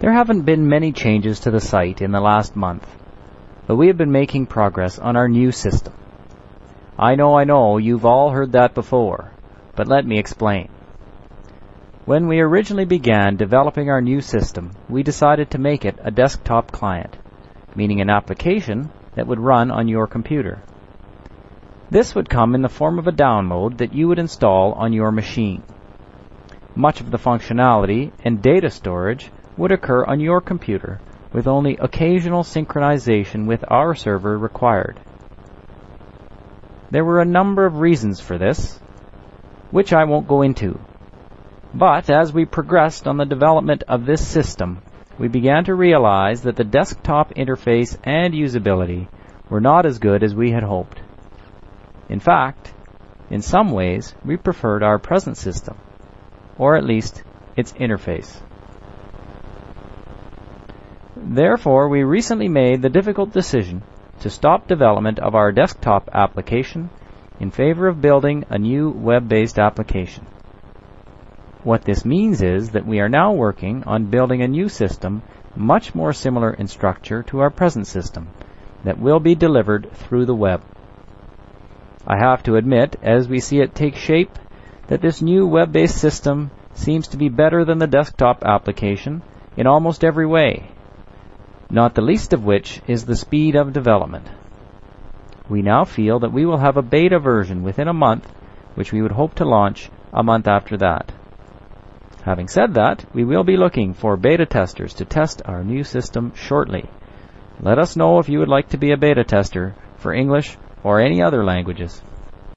There haven't been many changes to the site in the last month, but we have been making progress on our new system. I know, I know, you've all heard that before, but let me explain. When we originally began developing our new system, we decided to make it a desktop client, meaning an application that would run on your computer. This would come in the form of a download that you would install on your machine. Much of the functionality and data storage would occur on your computer with only occasional synchronization with our server required. There were a number of reasons for this, which I won't go into. But as we progressed on the development of this system, we began to realize that the desktop interface and usability were not as good as we had hoped. In fact, in some ways, we preferred our present system, or at least its interface. Therefore, we recently made the difficult decision to stop development of our desktop application in favor of building a new web-based application. What this means is that we are now working on building a new system much more similar in structure to our present system that will be delivered through the web. I have to admit, as we see it take shape, that this new web-based system seems to be better than the desktop application in almost every way not the least of which is the speed of development. We now feel that we will have a beta version within a month, which we would hope to launch a month after that. Having said that, we will be looking for beta testers to test our new system shortly. Let us know if you would like to be a beta tester for English or any other languages.